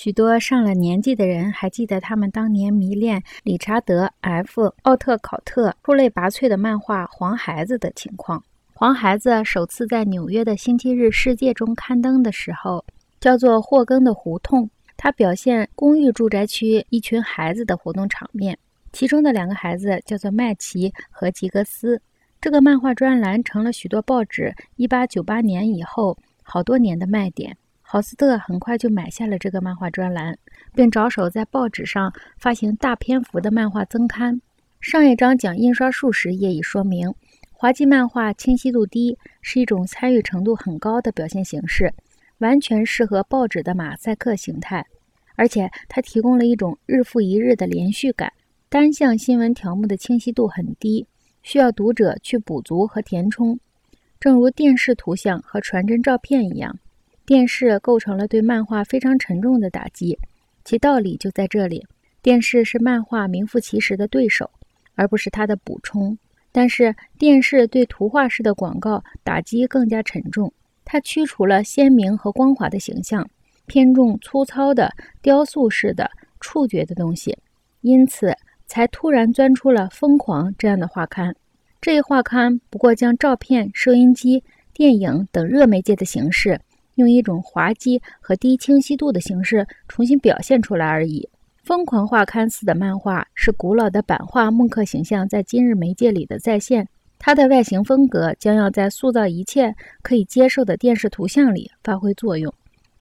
许多上了年纪的人还记得他们当年迷恋理查德 ·F· 奥特考特出类拔萃的漫画《黄孩子》的情况。《黄孩子》首次在纽约的《星期日世界》中刊登的时候，叫做《霍根的胡同》。它表现公寓住宅区一群孩子的活动场面，其中的两个孩子叫做麦奇和吉格斯。这个漫画专栏成了许多报纸1898年以后好多年的卖点。豪斯特很快就买下了这个漫画专栏，并着手在报纸上发行大篇幅的漫画增刊。上一章讲印刷术时也已说明，滑稽漫画清晰度低，是一种参与程度很高的表现形式，完全适合报纸的马赛克形态，而且它提供了一种日复一日的连续感。单向新闻条目的清晰度很低，需要读者去补足和填充，正如电视图像和传真照片一样。电视构成了对漫画非常沉重的打击，其道理就在这里：电视是漫画名副其实的对手，而不是它的补充。但是，电视对图画式的广告打击更加沉重，它驱除了鲜明和光滑的形象，偏重粗糙的雕塑式的触觉的东西，因此才突然钻出了《疯狂》这样的画刊。这一画刊不过将照片、收音机、电影等热媒介的形式。用一种滑稽和低清晰度的形式重新表现出来而已。疯狂画刊似的漫画是古老的版画木刻形象在今日媒介里的再现，它的外形风格将要在塑造一切可以接受的电视图像里发挥作用。